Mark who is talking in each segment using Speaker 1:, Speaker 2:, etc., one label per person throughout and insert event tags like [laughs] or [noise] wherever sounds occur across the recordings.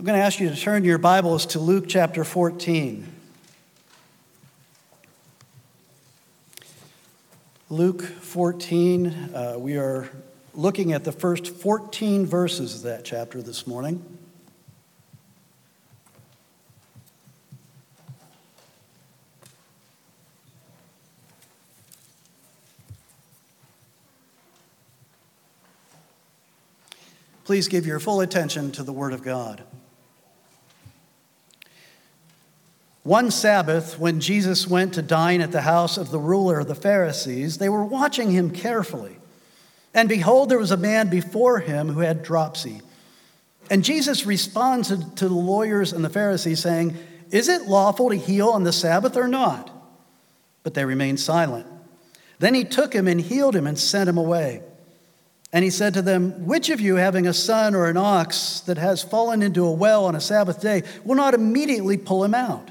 Speaker 1: I'm going to ask you to turn your Bibles to Luke chapter 14. Luke 14, uh, we are looking at the first 14 verses of that chapter this morning. Please give your full attention to the Word of God. One Sabbath, when Jesus went to dine at the house of the ruler of the Pharisees, they were watching him carefully. And behold, there was a man before him who had dropsy. And Jesus responded to the lawyers and the Pharisees, saying, Is it lawful to heal on the Sabbath or not? But they remained silent. Then he took him and healed him and sent him away. And he said to them, Which of you, having a son or an ox that has fallen into a well on a Sabbath day, will not immediately pull him out?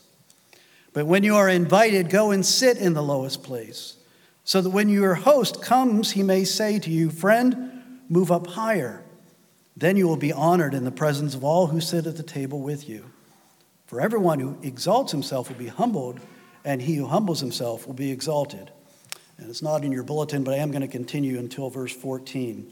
Speaker 1: But when you are invited, go and sit in the lowest place, so that when your host comes, he may say to you, Friend, move up higher. Then you will be honored in the presence of all who sit at the table with you. For everyone who exalts himself will be humbled, and he who humbles himself will be exalted. And it's not in your bulletin, but I am going to continue until verse 14.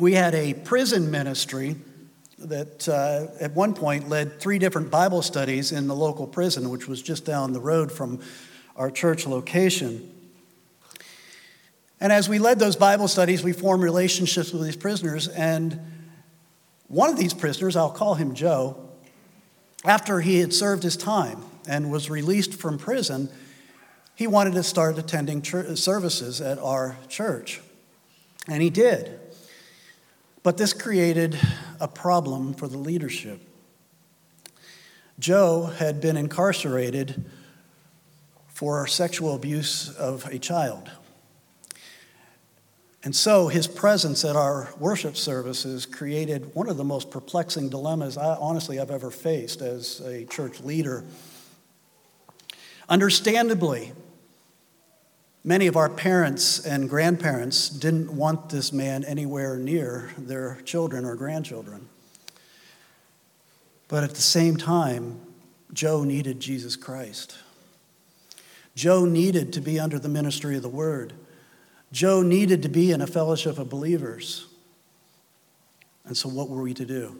Speaker 1: we had a prison ministry that uh, at one point led three different Bible studies in the local prison, which was just down the road from our church location. And as we led those Bible studies, we formed relationships with these prisoners. And one of these prisoners, I'll call him Joe, after he had served his time and was released from prison, he wanted to start attending services at our church. And he did. But this created a problem for the leadership. Joe had been incarcerated for sexual abuse of a child. And so his presence at our worship services created one of the most perplexing dilemmas I honestly I've ever faced as a church leader. Understandably, Many of our parents and grandparents didn't want this man anywhere near their children or grandchildren. But at the same time, Joe needed Jesus Christ. Joe needed to be under the ministry of the word. Joe needed to be in a fellowship of believers. And so, what were we to do?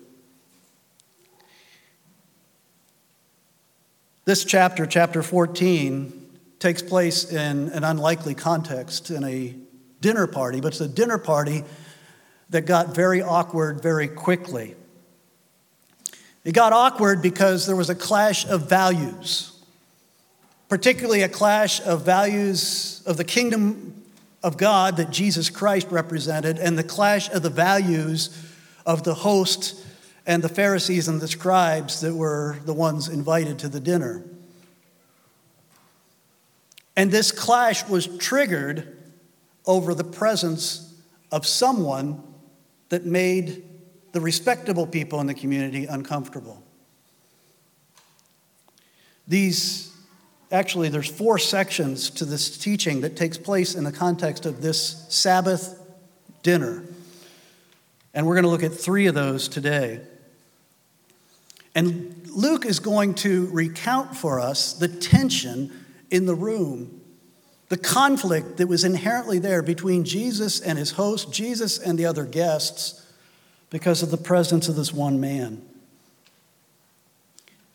Speaker 1: This chapter, chapter 14, takes place in an unlikely context in a dinner party, but it's a dinner party that got very awkward very quickly. It got awkward because there was a clash of values, particularly a clash of values of the kingdom of God that Jesus Christ represented, and the clash of the values of the host and the Pharisees and the scribes that were the ones invited to the dinner. And this clash was triggered over the presence of someone that made the respectable people in the community uncomfortable. These, actually, there's four sections to this teaching that takes place in the context of this Sabbath dinner. And we're going to look at three of those today. And Luke is going to recount for us the tension in the room. The conflict that was inherently there between Jesus and his host, Jesus and the other guests, because of the presence of this one man.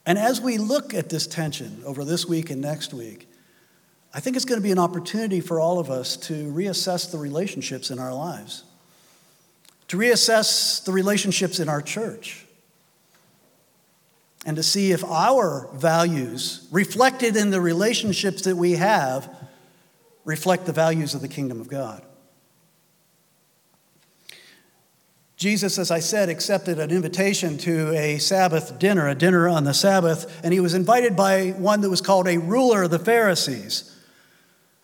Speaker 1: And as we look at this tension over this week and next week, I think it's going to be an opportunity for all of us to reassess the relationships in our lives, to reassess the relationships in our church, and to see if our values, reflected in the relationships that we have, reflect the values of the kingdom of God. Jesus, as I said, accepted an invitation to a Sabbath dinner, a dinner on the Sabbath, and he was invited by one that was called a ruler of the Pharisees.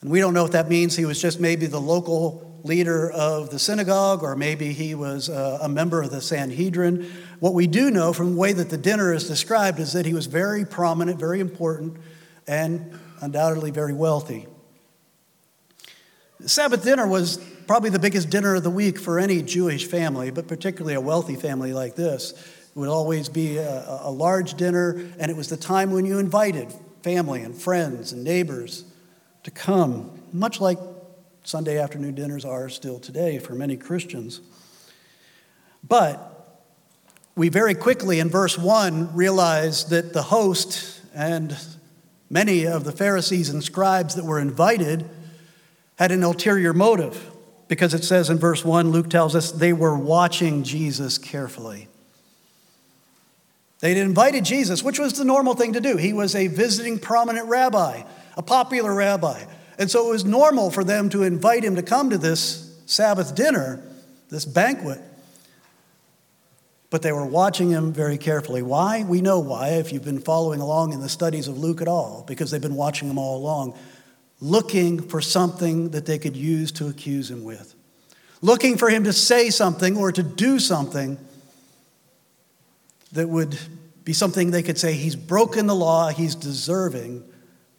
Speaker 1: And we don't know what that means. He was just maybe the local leader of the synagogue, or maybe he was a member of the Sanhedrin. What we do know from the way that the dinner is described is that he was very prominent, very important, and undoubtedly very wealthy. The Sabbath dinner was probably the biggest dinner of the week for any Jewish family, but particularly a wealthy family like this. It would always be a, a large dinner, and it was the time when you invited family and friends and neighbors to come, much like Sunday afternoon dinners are still today for many Christians. But we very quickly in verse 1 realize that the host and many of the Pharisees and scribes that were invited had an ulterior motive because it says in verse 1, Luke tells us they were watching Jesus carefully. They'd invited Jesus, which was the normal thing to do. He was a visiting prominent rabbi a popular rabbi. And so it was normal for them to invite him to come to this Sabbath dinner, this banquet. But they were watching him very carefully. Why? We know why, if you've been following along in the studies of Luke at all, because they've been watching him all along, looking for something that they could use to accuse him with, looking for him to say something or to do something that would be something they could say, he's broken the law, he's deserving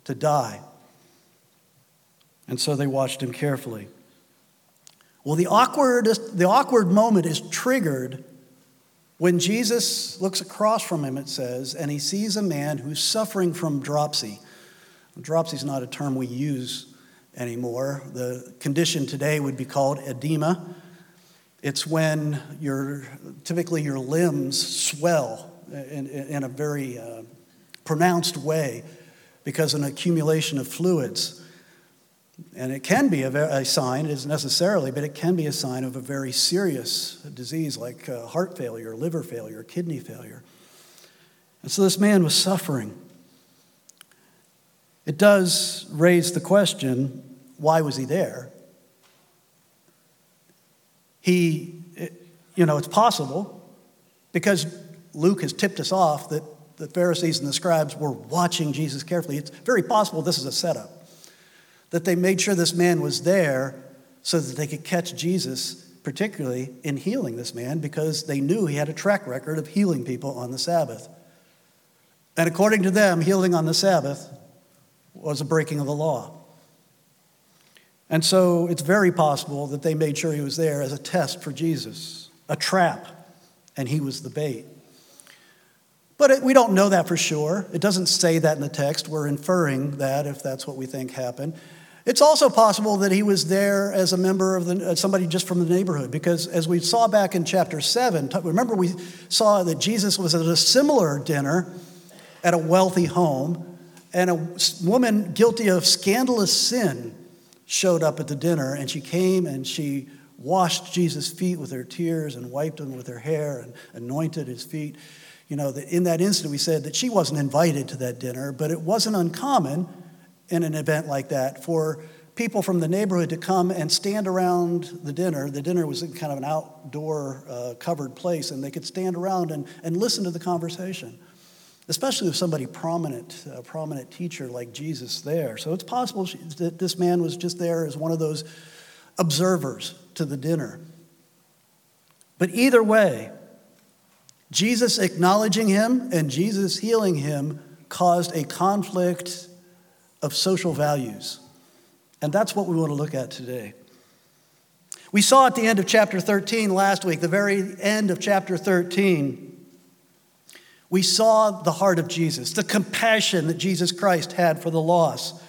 Speaker 1: to die. And so they watched him carefully. Well, the awkward, the awkward moment is triggered when Jesus looks across from him, it says, and he sees a man who's suffering from dropsy. Dropsy is not a term we use anymore. The condition today would be called edema. It's when your, typically your limbs swell in, in a very uh, pronounced way because of an accumulation of fluids. And it can be a, a sign, it isn't necessarily, but it can be a sign of a very serious disease like uh, heart failure, liver failure, kidney failure. And so this man was suffering. It does raise the question why was he there? He, you know, it's possible because Luke has tipped us off that the Pharisees and the scribes were watching Jesus carefully. It's very possible this is a setup, that they made sure this man was there so that they could catch Jesus, particularly in healing this man, because they knew he had a track record of healing people on the Sabbath. And according to them, healing on the Sabbath was a breaking of the law. And so it's very possible that they made sure he was there as a test for Jesus, a trap, and he was the bait. But it, we don't know that for sure. It doesn't say that in the text. We're inferring that if that's what we think happened. It's also possible that he was there as a member of the, uh, somebody just from the neighborhood, because as we saw back in chapter 7, remember we saw that Jesus was at a similar dinner at a wealthy home, and a woman guilty of scandalous sin showed up at the dinner, and she came and she washed Jesus' feet with her tears and wiped them with her hair and anointed his feet. You know, in that incident, we said that she wasn't invited to that dinner, but it wasn't uncommon in an event like that for people from the neighborhood to come and stand around the dinner. The dinner was in kind of an outdoor uh, covered place, and they could stand around and, and listen to the conversation, especially with somebody prominent, a prominent teacher like Jesus there. So it's possible that this man was just there as one of those observers to the dinner. But either way, Jesus acknowledging him and Jesus healing him caused a conflict of social values. And that's what we want to look at today. We saw at the end of chapter 13 last week, the very end of chapter 13, we saw the heart of Jesus, the compassion that Jesus Christ had for the lost.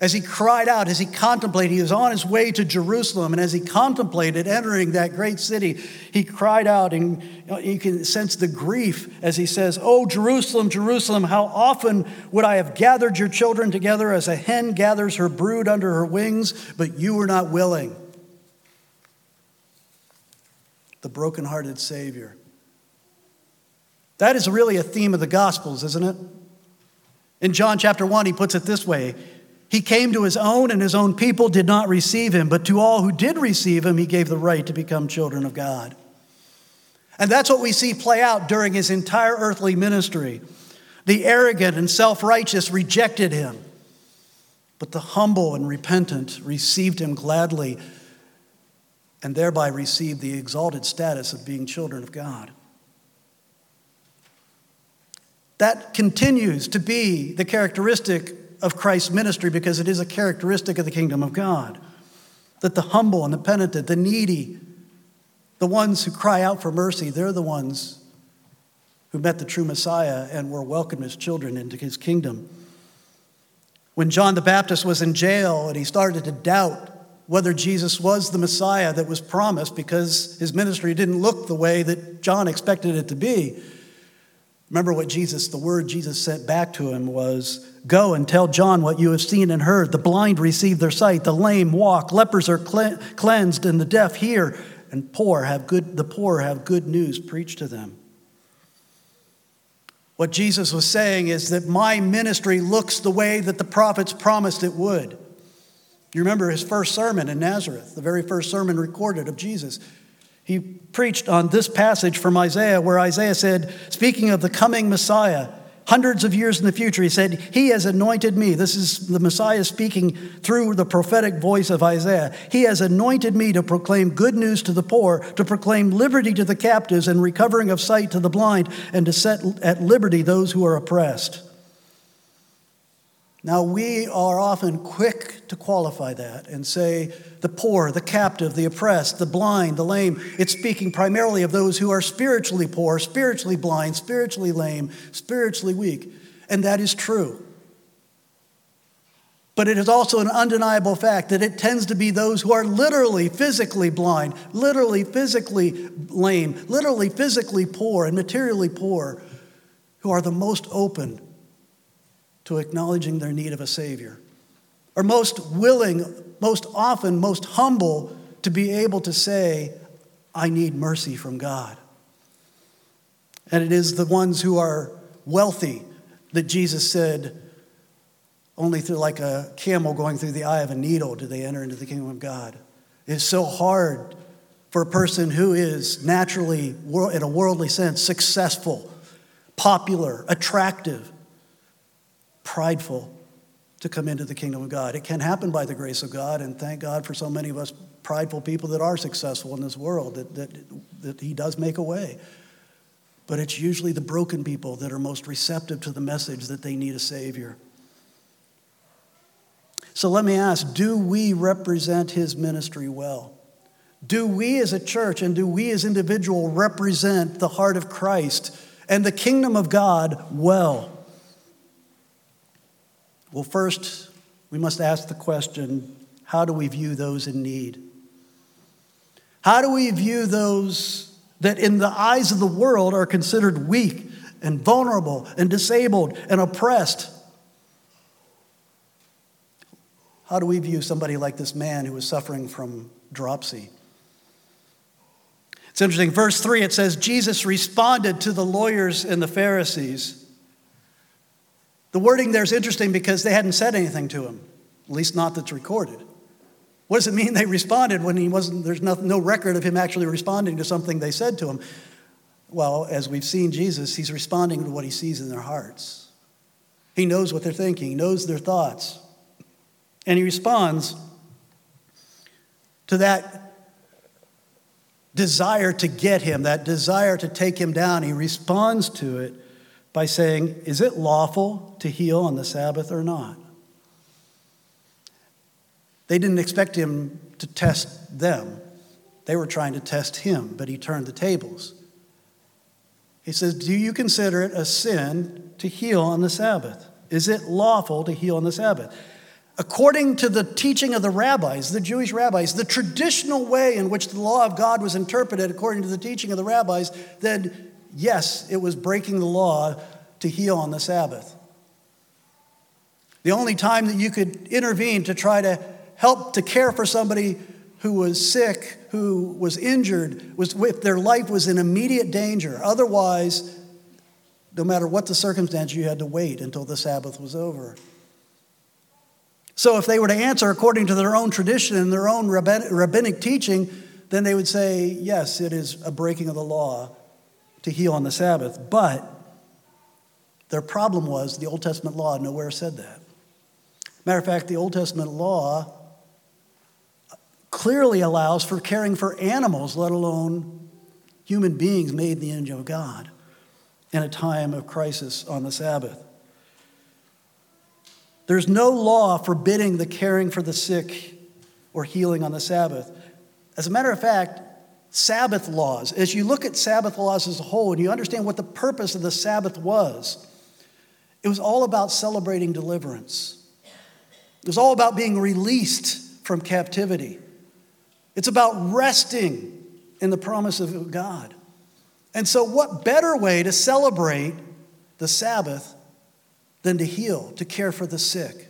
Speaker 1: As he cried out, as he contemplated, he was on his way to Jerusalem, and as he contemplated entering that great city, he cried out, and you can sense the grief as he says, Oh, Jerusalem, Jerusalem, how often would I have gathered your children together as a hen gathers her brood under her wings, but you were not willing. The brokenhearted Savior. That is really a theme of the Gospels, isn't it? In John chapter 1, he puts it this way He came to his own, and his own people did not receive him, but to all who did receive him, he gave the right to become children of God. And that's what we see play out during his entire earthly ministry. The arrogant and self righteous rejected him, but the humble and repentant received him gladly and thereby received the exalted status of being children of God. That continues to be the characteristic of Christ's ministry because it is a characteristic of the kingdom of God. That the humble and the penitent, the needy, the ones who cry out for mercy, they're the ones who met the true Messiah and were welcomed as children into his kingdom. When John the Baptist was in jail and he started to doubt whether Jesus was the Messiah that was promised because his ministry didn't look the way that John expected it to be, Remember what Jesus, the word Jesus sent back to him was Go and tell John what you have seen and heard. The blind receive their sight, the lame walk, lepers are cleansed, and the deaf hear, and poor have good, the poor have good news preached to them. What Jesus was saying is that my ministry looks the way that the prophets promised it would. You remember his first sermon in Nazareth, the very first sermon recorded of Jesus. He preached on this passage from Isaiah, where Isaiah said, speaking of the coming Messiah, hundreds of years in the future, he said, He has anointed me. This is the Messiah speaking through the prophetic voice of Isaiah. He has anointed me to proclaim good news to the poor, to proclaim liberty to the captives and recovering of sight to the blind, and to set at liberty those who are oppressed. Now, we are often quick to qualify that and say the poor, the captive, the oppressed, the blind, the lame. It's speaking primarily of those who are spiritually poor, spiritually blind, spiritually lame, spiritually weak. And that is true. But it is also an undeniable fact that it tends to be those who are literally physically blind, literally physically lame, literally physically poor, and materially poor who are the most open to acknowledging their need of a Savior, are most willing, most often, most humble to be able to say, I need mercy from God. And it is the ones who are wealthy that Jesus said, only through like a camel going through the eye of a needle do they enter into the kingdom of God. It is so hard for a person who is naturally, in a worldly sense, successful, popular, attractive, prideful to come into the kingdom of God. It can happen by the grace of God, and thank God for so many of us prideful people that are successful in this world, that, that, that He does make a way. But it's usually the broken people that are most receptive to the message that they need a Savior. So let me ask do we represent His ministry well? Do we as a church and do we as individual represent the heart of Christ and the kingdom of God well? Well, first, we must ask the question how do we view those in need? How do we view those that, in the eyes of the world, are considered weak and vulnerable and disabled and oppressed? How do we view somebody like this man who was suffering from dropsy? It's interesting. Verse 3, it says, Jesus responded to the lawyers and the Pharisees. The wording there is interesting because they hadn't said anything to him, at least not that's recorded. What does it mean they responded when he wasn't, there's no, no record of him actually responding to something they said to him? Well, as we've seen Jesus, he's responding to what he sees in their hearts. He knows what they're thinking, he knows their thoughts. And he responds to that desire to get him, that desire to take him down. He responds to it by saying, Is it lawful to heal on the Sabbath or not? They didn't expect him to test them. They were trying to test him, but he turned the tables. He says, Do you consider it a sin to heal on the Sabbath? Is it lawful to heal on the Sabbath? according to the teaching of the rabbis, the Jewish rabbis, the traditional way in which the law of God was interpreted according to the teaching of the rabbis, then yes, it was breaking the law to heal on the Sabbath. The only time that you could intervene to try to help to care for somebody who was sick, who was injured, was if their life was in immediate danger. Otherwise, no matter what the circumstance, you had to wait until the Sabbath was over. So, if they were to answer according to their own tradition and their own rabbinic teaching, then they would say, yes, it is a breaking of the law to heal on the Sabbath. But their problem was the Old Testament law nowhere said that. Matter of fact, the Old Testament law clearly allows for caring for animals, let alone human beings made in the image of God in a time of crisis on the Sabbath. There's no law forbidding the caring for the sick or healing on the Sabbath. As a matter of fact, Sabbath laws, as you look at Sabbath laws as a whole and you understand what the purpose of the Sabbath was, it was all about celebrating deliverance. It was all about being released from captivity. It's about resting in the promise of God. And so, what better way to celebrate the Sabbath than to heal, to care for the sick?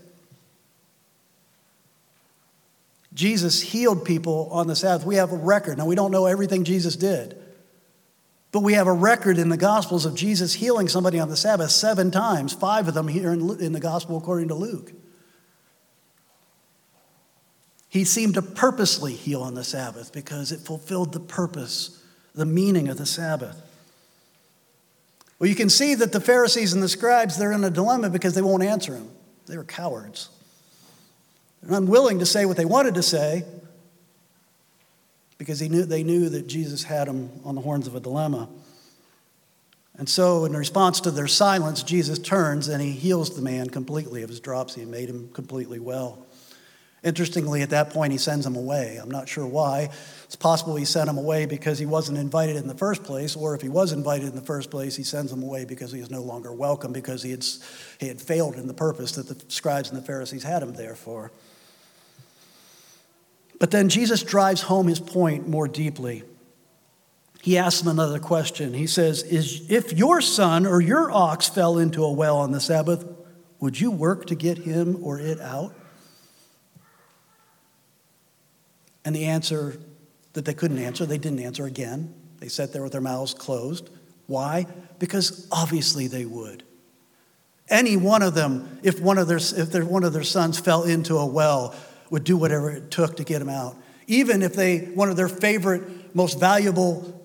Speaker 1: Jesus healed people on the Sabbath. We have a record. Now, we don't know everything Jesus did, but we have a record in the Gospels of Jesus healing somebody on the Sabbath seven times, five of them here in the Gospel according to Luke. He seemed to purposely heal on the Sabbath because it fulfilled the purpose, the meaning of the Sabbath. Well, you can see that the Pharisees and the scribes, they're in a dilemma because they won't answer him. They were cowards. They're unwilling to say what they wanted to say because knew, they knew that Jesus had them on the horns of a dilemma. And so, in response to their silence, Jesus turns and he heals the man completely of his dropsy and made him completely well. Interestingly, at that point, he sends him away. I'm not sure why. It's possible he sent him away because he wasn't invited in the first place, or if he was invited in the first place, he sends him away because he is no longer welcome because he had, he had failed in the purpose that the scribes and the Pharisees had him there for. But then Jesus drives home his point more deeply. He asks him another question. He says, Is, If your son or your ox fell into a well on the Sabbath, would you work to get him or it out? And the answer that they couldn't answer, they didn't answer again. They sat there with their mouths closed. Why? Because obviously they would. Any one of them, if one of their, if one of their sons fell into a well, would do whatever it took to get him out. Even if they, one of their favorite, most valuable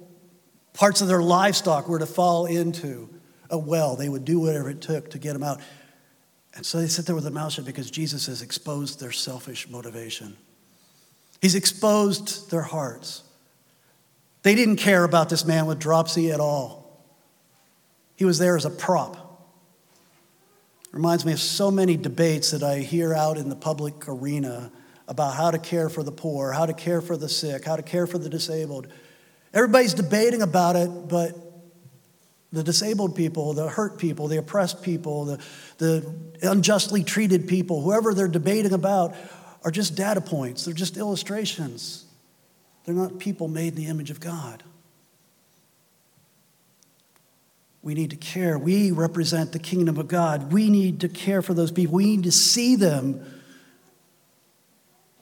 Speaker 1: parts of their livestock were to fall into a well, they would do whatever it took to get him out. And so they sit there with their mouth shut because Jesus has exposed their selfish motivation. He's exposed their hearts. They didn't care about this man with dropsy at all. He was there as a prop. Reminds me of so many debates that I hear out in the public arena about how to care for the poor, how to care for the sick, how to care for the disabled. Everybody's debating about it, but the disabled people, the hurt people, the oppressed people, the, the unjustly treated people, whoever they're debating about, are just data points, they're just illustrations. They're not people made in the image of God. We need to care. We represent the kingdom of God. We need to care for those people. We need to see them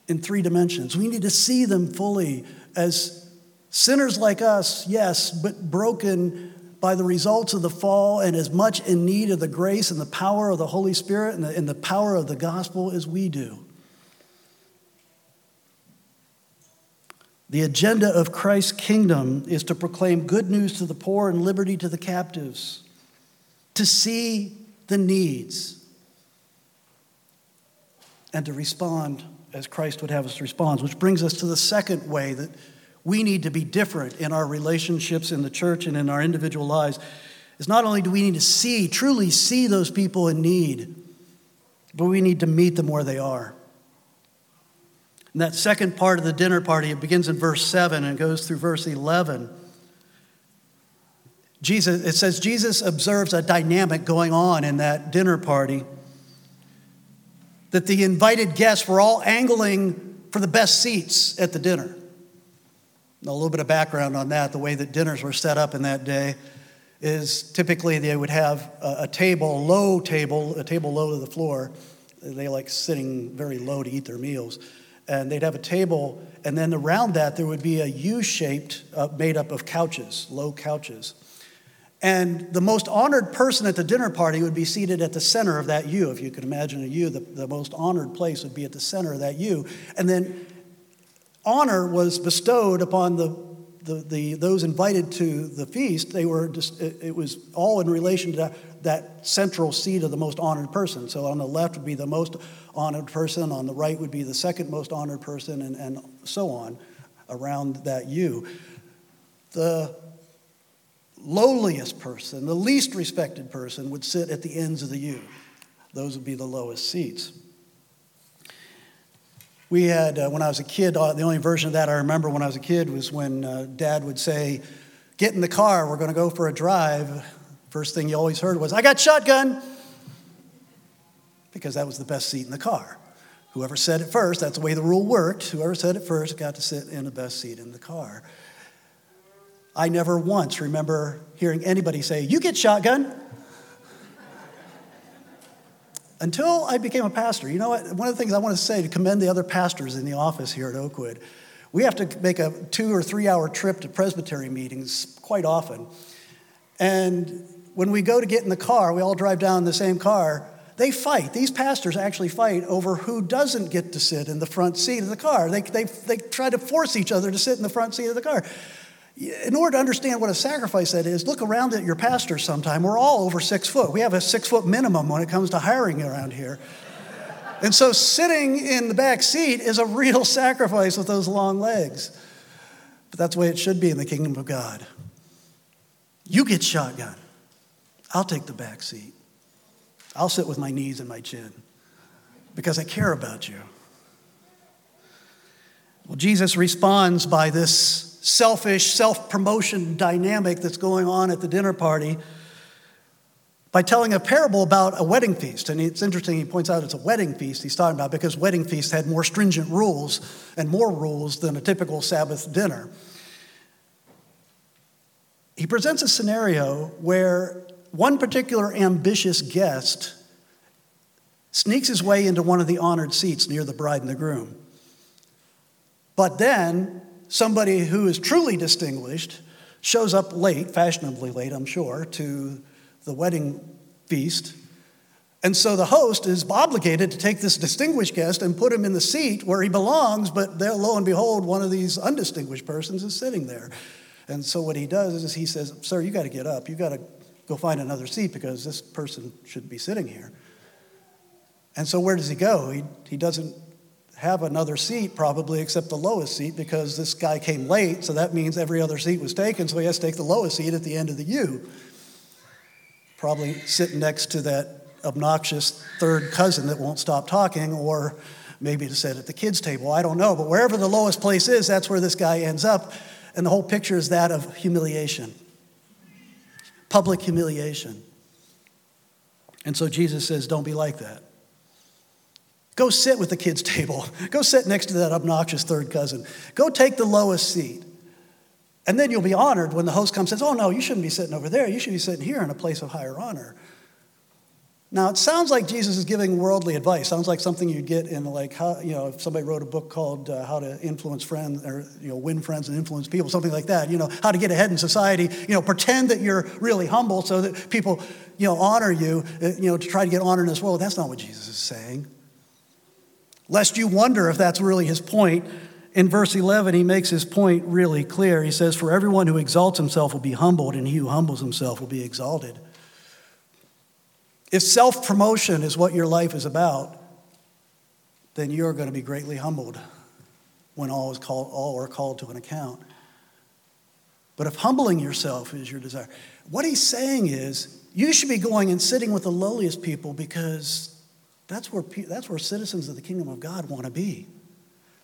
Speaker 1: in three dimensions. We need to see them fully as sinners like us, yes, but broken by the results of the fall and as much in need of the grace and the power of the Holy Spirit and the, and the power of the gospel as we do. The agenda of Christ's kingdom is to proclaim good news to the poor and liberty to the captives, to see the needs, and to respond as Christ would have us respond. Which brings us to the second way that we need to be different in our relationships in the church and in our individual lives. Is not only do we need to see, truly see those people in need, but we need to meet them where they are. In that second part of the dinner party, it begins in verse 7 and goes through verse 11. Jesus, it says Jesus observes a dynamic going on in that dinner party. that the invited guests were all angling for the best seats at the dinner. Now, a little bit of background on that the way that dinners were set up in that day is typically they would have a table, a low table, a table low to the floor. They like sitting very low to eat their meals. And they'd have a table, and then around that there would be a U shaped, uh, made up of couches, low couches. And the most honored person at the dinner party would be seated at the center of that U. If you could imagine a U, the, the most honored place would be at the center of that U. And then honor was bestowed upon the the, the, those invited to the feast, they were just, it, was all in relation to that, central seat of the most honored person. So on the left would be the most honored person, on the right would be the second most honored person, and, and so on around that U. The lowliest person, the least respected person, would sit at the ends of the U. Those would be the lowest seats. We had, uh, when I was a kid, uh, the only version of that I remember when I was a kid was when uh, dad would say, Get in the car, we're going to go for a drive. First thing you always heard was, I got shotgun, because that was the best seat in the car. Whoever said it first, that's the way the rule worked. Whoever said it first got to sit in the best seat in the car. I never once remember hearing anybody say, You get shotgun until I became a pastor, you know what? One of the things I want to say to commend the other pastors in the office here at Oakwood, we have to make a two or three hour trip to presbytery meetings quite often. And when we go to get in the car, we all drive down in the same car. They fight. These pastors actually fight over who doesn't get to sit in the front seat of the car. They, they, they try to force each other to sit in the front seat of the car. In order to understand what a sacrifice that is, look around at your pastor sometime. We're all over six foot. We have a six foot minimum when it comes to hiring around here. And so sitting in the back seat is a real [laughs] sacrifice with those long legs. But that's the way it should be in the kingdom of God. You get shotgun. I'll take the back seat. I'll sit with my knees and my chin because I care about you. Well, Jesus responds by this selfish, self promotion dynamic that's going on at the dinner party by telling a parable about a wedding feast. And it's interesting, he points out it's a wedding feast he's talking about because wedding feasts had more stringent rules and more rules than a typical Sabbath dinner. He presents a scenario where one particular ambitious guest sneaks his way into one of the honored seats near the bride and the groom. But then somebody who is truly distinguished shows up late, fashionably late, I'm sure, to the wedding feast. And so the host is obligated to take this distinguished guest and put him in the seat where he belongs, but there, lo and behold, one of these undistinguished persons is sitting there. And so what he does is he says, Sir, you got to get up. You got to go find another seat because this person should be sitting here. And so where does he go? He, he doesn't have another seat, probably, except the lowest seat, because this guy came late, so that means every other seat was taken, so he has to take the lowest seat at the end of the U. Probably sitting next to that obnoxious third cousin that won't stop talking, or maybe to sit at the kids' table. I don't know, but wherever the lowest place is, that's where this guy ends up. And the whole picture is that of humiliation, public humiliation. And so Jesus says, Don't be like that. Go sit with the kids' [laughs] table. Go sit next to that obnoxious third cousin. Go take the lowest seat. And then you'll be honored when the host comes and says, Oh, no, you shouldn't be sitting over there. You should be sitting here in a place of higher honor. Now, it sounds like Jesus is giving worldly advice. Sounds like something you'd get in, like, how, you know, if somebody wrote a book called uh, How to Influence Friends, or, you know, Win Friends and Influence People, something like that. You know, how to get ahead in society. You know, pretend that you're really humble so that people, you know, honor you, uh, you know, to try to get honor in this world. That's not what Jesus is saying. Lest you wonder if that's really his point, in verse 11, he makes his point really clear. He says, For everyone who exalts himself will be humbled, and he who humbles himself will be exalted. If self promotion is what your life is about, then you're going to be greatly humbled when all, is called, all are called to an account. But if humbling yourself is your desire, what he's saying is you should be going and sitting with the lowliest people because that's where, that's where citizens of the kingdom of God want to be.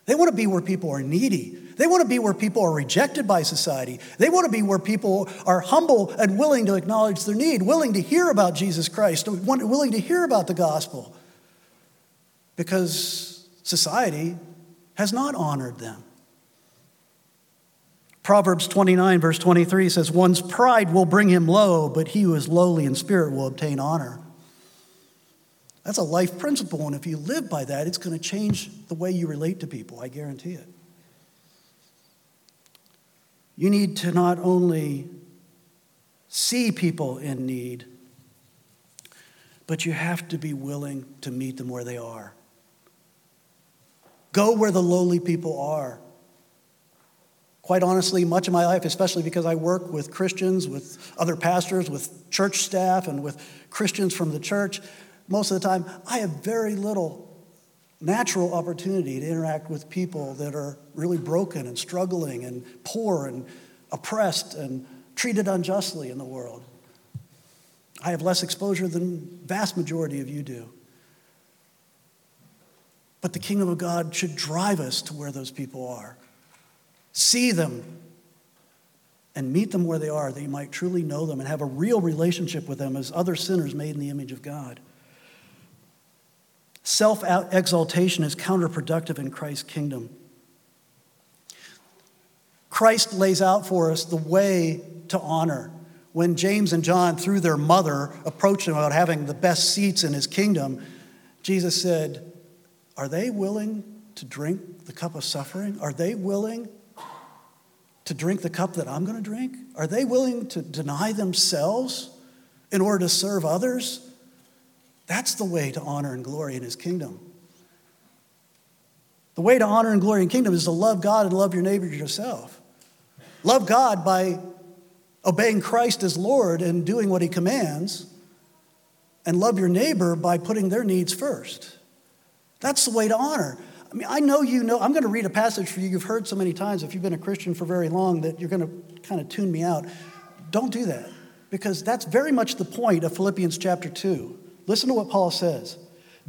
Speaker 1: They want to be where people are needy. They want to be where people are rejected by society. They want to be where people are humble and willing to acknowledge their need, willing to hear about Jesus Christ, willing to hear about the gospel. because society has not honored them. Proverbs 29, verse 23 says, One's pride will bring him low, but he who is lowly in spirit will obtain honor. That's a life principle, and if you live by that, it's going to change the way you relate to people, I guarantee it. You need to not only see people in need, but you have to be willing to meet them where they are. Go where the lowly people are. Quite honestly, much of my life, especially because I work with Christians, with other pastors, with church staff, and with Christians from the church, most of the time, I have very little natural opportunity to interact with people that are really broken and struggling and poor and oppressed and treated unjustly in the world. I have less exposure than vast majority of you do. But the kingdom of God should drive us to where those people are see them, and meet them where they are, that you might truly know them and have a real relationship with them as other sinners made in the image of God. Self exaltation is counterproductive in Christ's kingdom. Christ lays out for us the way to honor. When James and John, through their mother, approached him about having the best seats in his kingdom, Jesus said, Are they willing to drink the cup of suffering? Are they willing to drink the cup that I'm going to drink? Are they willing to deny themselves in order to serve others? That's the way to honor and glory in his kingdom. The way to honor and glory in kingdom is to love God and love your neighbor yourself. Love God by obeying Christ as Lord and doing what he commands, and love your neighbor by putting their needs first. That's the way to honor. I mean, I know you know, I'm going to read a passage for you you've heard so many times if you've been a Christian for very long that you're going to kind of tune me out. Don't do that because that's very much the point of Philippians chapter 2. Listen to what Paul says.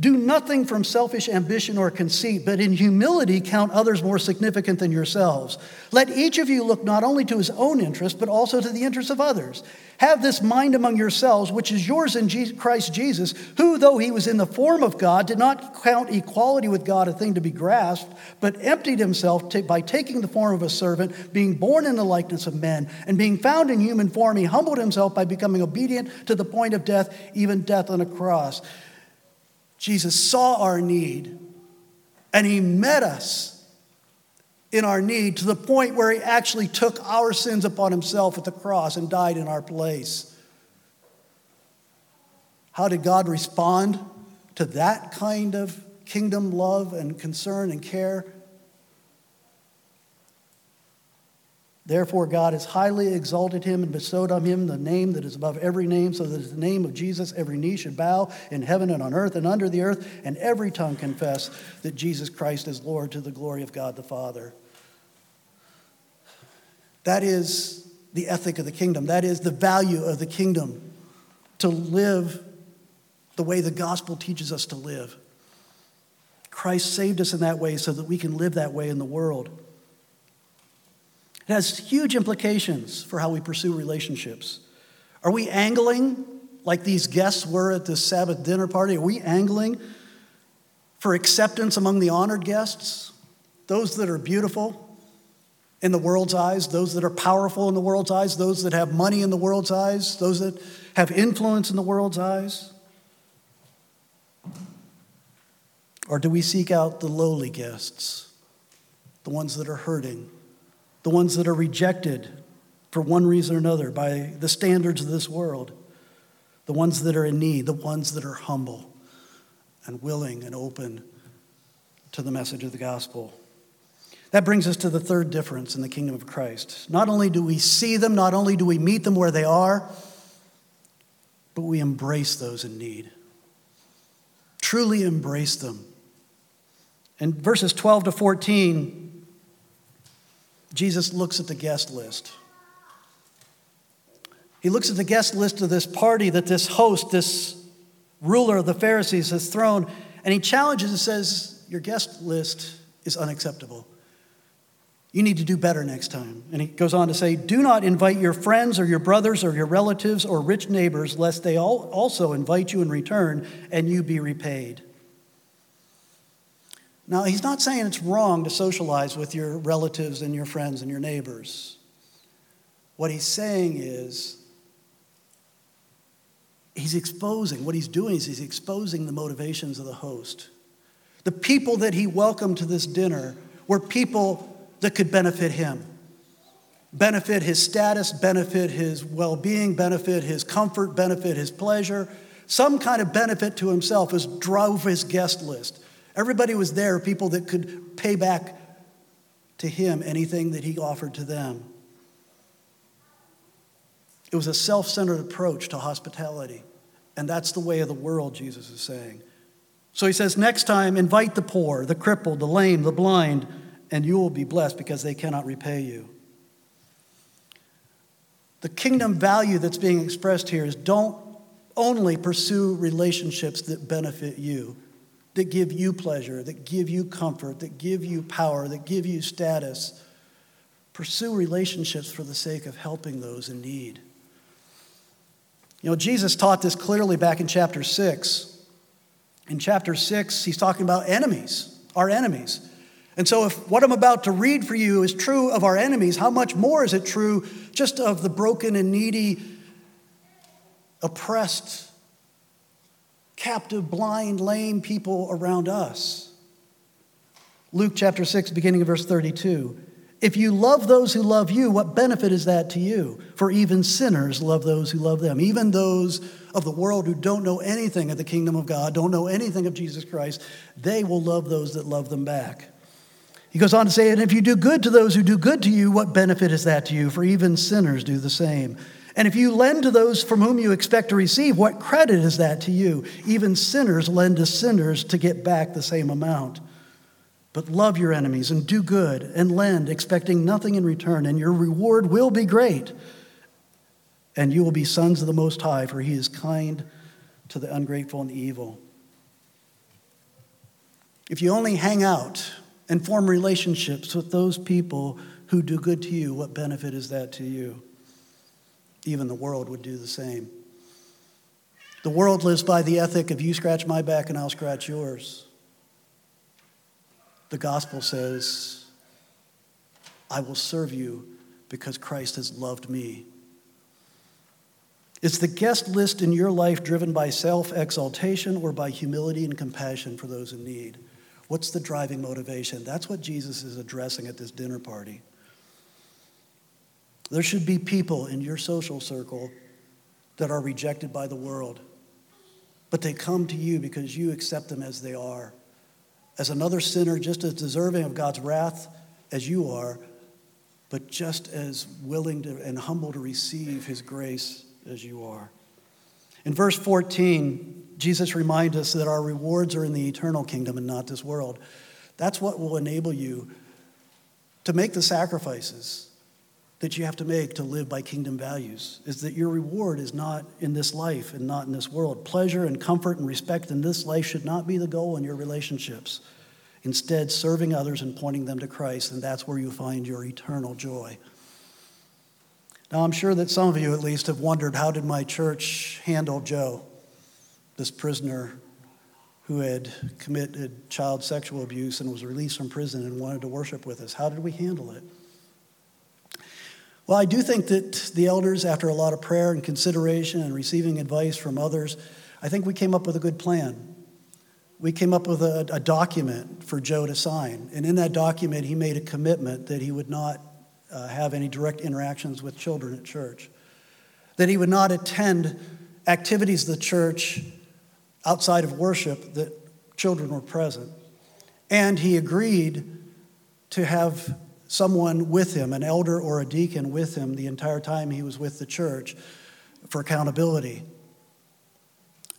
Speaker 1: Do nothing from selfish ambition or conceit, but in humility count others more significant than yourselves. Let each of you look not only to his own interest, but also to the interests of others. Have this mind among yourselves, which is yours in Christ Jesus, who, though he was in the form of God, did not count equality with God a thing to be grasped, but emptied himself by taking the form of a servant, being born in the likeness of men, and being found in human form, he humbled himself by becoming obedient to the point of death, even death on a cross. Jesus saw our need and he met us in our need to the point where he actually took our sins upon himself at the cross and died in our place. How did God respond to that kind of kingdom love and concern and care? Therefore, God has highly exalted him and bestowed on him the name that is above every name, so that in the name of Jesus every knee should bow in heaven and on earth and under the earth, and every tongue confess that Jesus Christ is Lord to the glory of God the Father. That is the ethic of the kingdom. That is the value of the kingdom to live the way the gospel teaches us to live. Christ saved us in that way so that we can live that way in the world. It has huge implications for how we pursue relationships. Are we angling like these guests were at this Sabbath dinner party? Are we angling for acceptance among the honored guests? Those that are beautiful in the world's eyes, those that are powerful in the world's eyes, those that have money in the world's eyes, those that have influence in the world's eyes? Or do we seek out the lowly guests, the ones that are hurting? The ones that are rejected for one reason or another by the standards of this world, the ones that are in need, the ones that are humble and willing and open to the message of the gospel. That brings us to the third difference in the kingdom of Christ. Not only do we see them, not only do we meet them where they are, but we embrace those in need. Truly embrace them. In verses 12 to 14, Jesus looks at the guest list. He looks at the guest list of this party that this host, this ruler of the Pharisees, has thrown, and he challenges and says, Your guest list is unacceptable. You need to do better next time. And he goes on to say, Do not invite your friends or your brothers or your relatives or rich neighbors, lest they all also invite you in return and you be repaid. Now, he's not saying it's wrong to socialize with your relatives and your friends and your neighbors. What he's saying is, he's exposing, what he's doing is he's exposing the motivations of the host. The people that he welcomed to this dinner were people that could benefit him benefit his status, benefit his well being, benefit his comfort, benefit his pleasure. Some kind of benefit to himself was drove his guest list. Everybody was there, people that could pay back to him anything that he offered to them. It was a self centered approach to hospitality. And that's the way of the world, Jesus is saying. So he says, next time, invite the poor, the crippled, the lame, the blind, and you will be blessed because they cannot repay you. The kingdom value that's being expressed here is don't only pursue relationships that benefit you that give you pleasure, that give you comfort, that give you power, that give you status. Pursue relationships for the sake of helping those in need. You know, Jesus taught this clearly back in chapter 6. In chapter 6, he's talking about enemies, our enemies. And so, if what I'm about to read for you is true of our enemies, how much more is it true just of the broken and needy, oppressed, captive, blind, lame people around us. Luke chapter 6, beginning of verse 32. If you love those who love you, what benefit is that to you? For even sinners love those who love them. Even those of the world who don't know anything of the kingdom of God, don't know anything of Jesus Christ, they will love those that love them back. He goes on to say, And if you do good to those who do good to you, what benefit is that to you? For even sinners do the same. And if you lend to those from whom you expect to receive, what credit is that to you? Even sinners lend to sinners to get back the same amount. But love your enemies and do good and lend, expecting nothing in return, and your reward will be great. And you will be sons of the Most High, for he is kind to the ungrateful and the evil. If you only hang out and form relationships with those people who do good to you, what benefit is that to you? Even the world would do the same. The world lives by the ethic of you scratch my back and I'll scratch yours. The gospel says, I will serve you because Christ has loved me. Is the guest list in your life driven by self exaltation or by humility and compassion for those in need? What's the driving motivation? That's what Jesus is addressing at this dinner party. There should be people in your social circle that are rejected by the world, but they come to you because you accept them as they are. As another sinner, just as deserving of God's wrath as you are, but just as willing to, and humble to receive his grace as you are. In verse 14, Jesus reminds us that our rewards are in the eternal kingdom and not this world. That's what will enable you to make the sacrifices that you have to make to live by kingdom values is that your reward is not in this life and not in this world. Pleasure and comfort and respect in this life should not be the goal in your relationships. Instead, serving others and pointing them to Christ, and that's where you find your eternal joy. Now, I'm sure that some of you at least have wondered how did my church handle Joe, this prisoner who had committed child sexual abuse and was released from prison and wanted to worship with us? How did we handle it? Well, I do think that the elders, after a lot of prayer and consideration and receiving advice from others, I think we came up with a good plan. We came up with a, a document for Joe to sign. And in that document, he made a commitment that he would not uh, have any direct interactions with children at church, that he would not attend activities of the church outside of worship that children were present. And he agreed to have someone with him, an elder or a deacon with him the entire time he was with the church for accountability.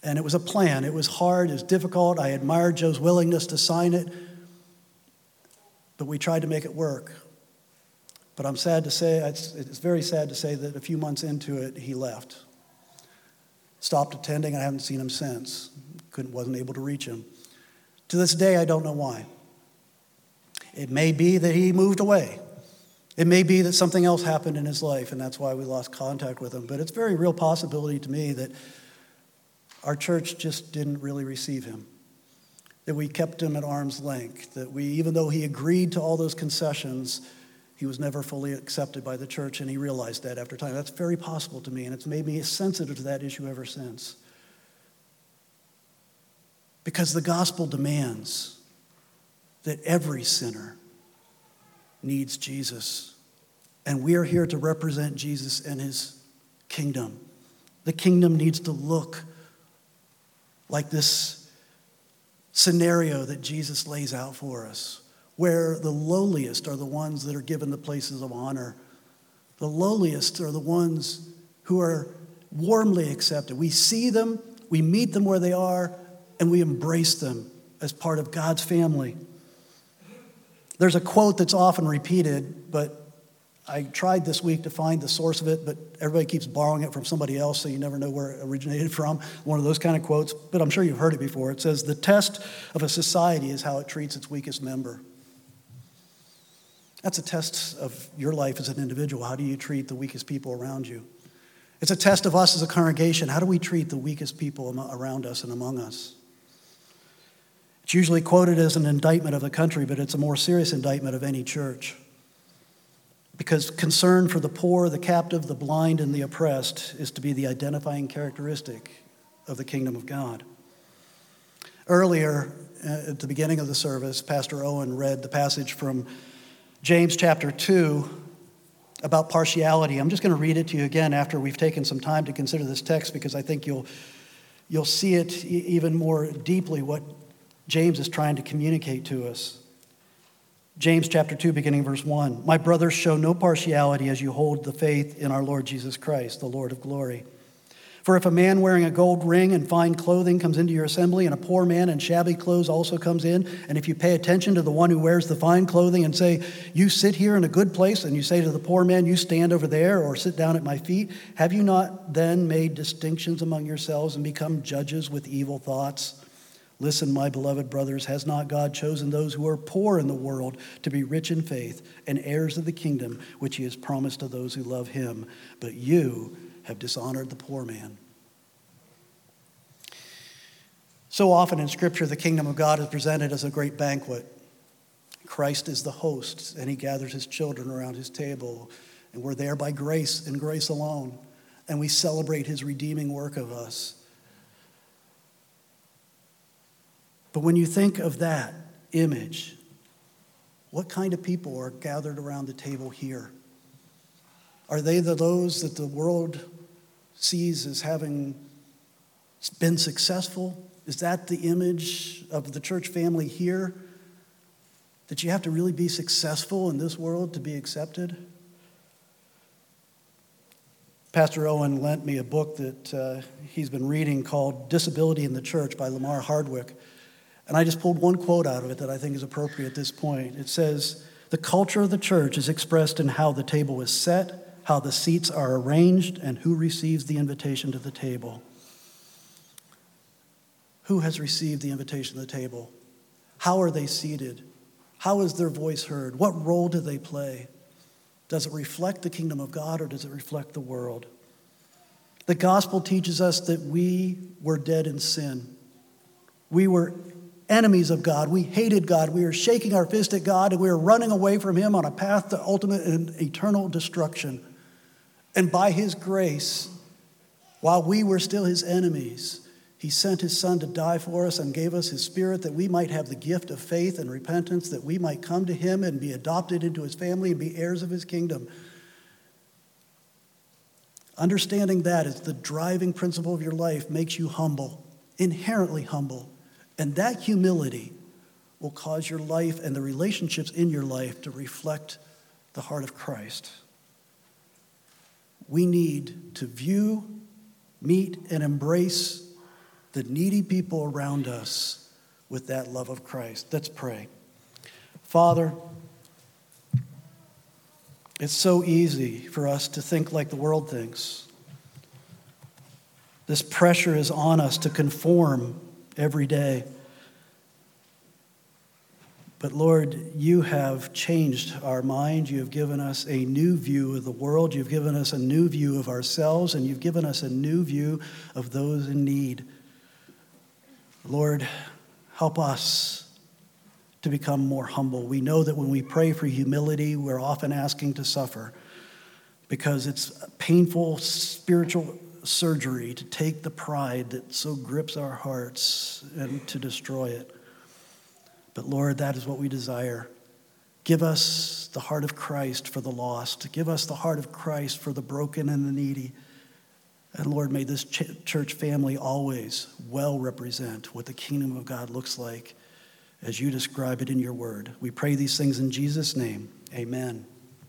Speaker 1: And it was a plan. It was hard, it was difficult. I admired Joe's willingness to sign it, but we tried to make it work. But I'm sad to say, it's, it's very sad to say that a few months into it, he left. Stopped attending, I haven't seen him since. Couldn't, wasn't able to reach him. To this day, I don't know why. It may be that he moved away. It may be that something else happened in his life, and that's why we lost contact with him. But it's a very real possibility to me that our church just didn't really receive him. that we kept him at arm's length, that we, even though he agreed to all those concessions, he was never fully accepted by the church, and he realized that after time. That's very possible to me, and it's made me sensitive to that issue ever since. Because the gospel demands that every sinner needs Jesus. And we are here to represent Jesus and his kingdom. The kingdom needs to look like this scenario that Jesus lays out for us, where the lowliest are the ones that are given the places of honor. The lowliest are the ones who are warmly accepted. We see them, we meet them where they are, and we embrace them as part of God's family. There's a quote that's often repeated, but I tried this week to find the source of it, but everybody keeps borrowing it from somebody else, so you never know where it originated [laughs] from. One of those kind of quotes, but I'm sure you've heard it before. It says, The test of a society is how it treats its weakest member. That's a test of your life as an individual. How do you treat the weakest people around you? It's a test of us as a congregation. How do we treat the weakest people around us and among us? It's usually quoted as an indictment of the country, but it's a more serious indictment of any church. Because concern for the poor, the captive, the blind, and the oppressed is to be the identifying characteristic of the kingdom of God. Earlier, uh, at the beginning of the service, Pastor Owen read the passage from James chapter 2 about partiality. I'm just going to read it to you again after we've taken some time to consider this text because I think you'll, you'll see it even more deeply what James is trying to communicate to us. James chapter 2, beginning verse 1. My brothers, show no partiality as you hold the faith in our Lord Jesus Christ, the Lord of glory. For if a man wearing a gold ring and fine clothing comes into your assembly, and a poor man in shabby clothes also comes in, and if you pay attention to the one who wears the fine clothing and say, You sit here in a good place, and you say to the poor man, You stand over there, or sit down at my feet, have you not then made distinctions among yourselves and become judges with evil thoughts? Listen, my beloved brothers, has not God chosen those who are poor in the world to be rich in faith and heirs of the kingdom which he has promised to those who love him? But you have dishonored the poor man. So often in Scripture, the kingdom of God is presented as a great banquet. Christ is the host, and he gathers his children around his table, and we're there by grace and grace alone, and we celebrate his redeeming work of us. But when you think of that image, what kind of people are gathered around the table here? Are they the, those that the world sees as having been successful? Is that the image of the church family here? That you have to really be successful in this world to be accepted? Pastor Owen lent me a book that uh, he's been reading called Disability in the Church by Lamar Hardwick. And I just pulled one quote out of it that I think is appropriate at this point. It says, The culture of the church is expressed in how the table is set, how the seats are arranged, and who receives the invitation to the table. Who has received the invitation to the table? How are they seated? How is their voice heard? What role do they play? Does it reflect the kingdom of God or does it reflect the world? The gospel teaches us that we were dead in sin. We were enemies of God. We hated God. We were shaking our fist at God and we were running away from Him on a path to ultimate and eternal destruction. And by His grace, while we were still His enemies, He sent His Son to die for us and gave us His Spirit that we might have the gift of faith and repentance, that we might come to Him and be adopted into His family and be heirs of His kingdom. Understanding that as the driving principle of your life makes you humble, inherently humble. And that humility will cause your life and the relationships in your life to reflect the heart of Christ. We need to view, meet, and embrace the needy people around us with that love of Christ. Let's pray. Father, it's so easy for us to think like the world thinks. This pressure is on us to conform every day. But Lord, you have changed our mind. You have given us a new view of the world. You've given us a new view of ourselves, and you've given us a new view of those in need. Lord, Help us to become more humble. We know that when we pray for humility, we're often asking to suffer because it's painful spiritual surgery to take the pride that so grips our hearts and to destroy it. But Lord, that is what we desire. Give us the heart of Christ for the lost. Give us the heart of Christ for the broken and the needy. And Lord, may this ch- church family always well represent what the kingdom of God looks like as you describe it in your word. We pray these things in Jesus' name. Amen.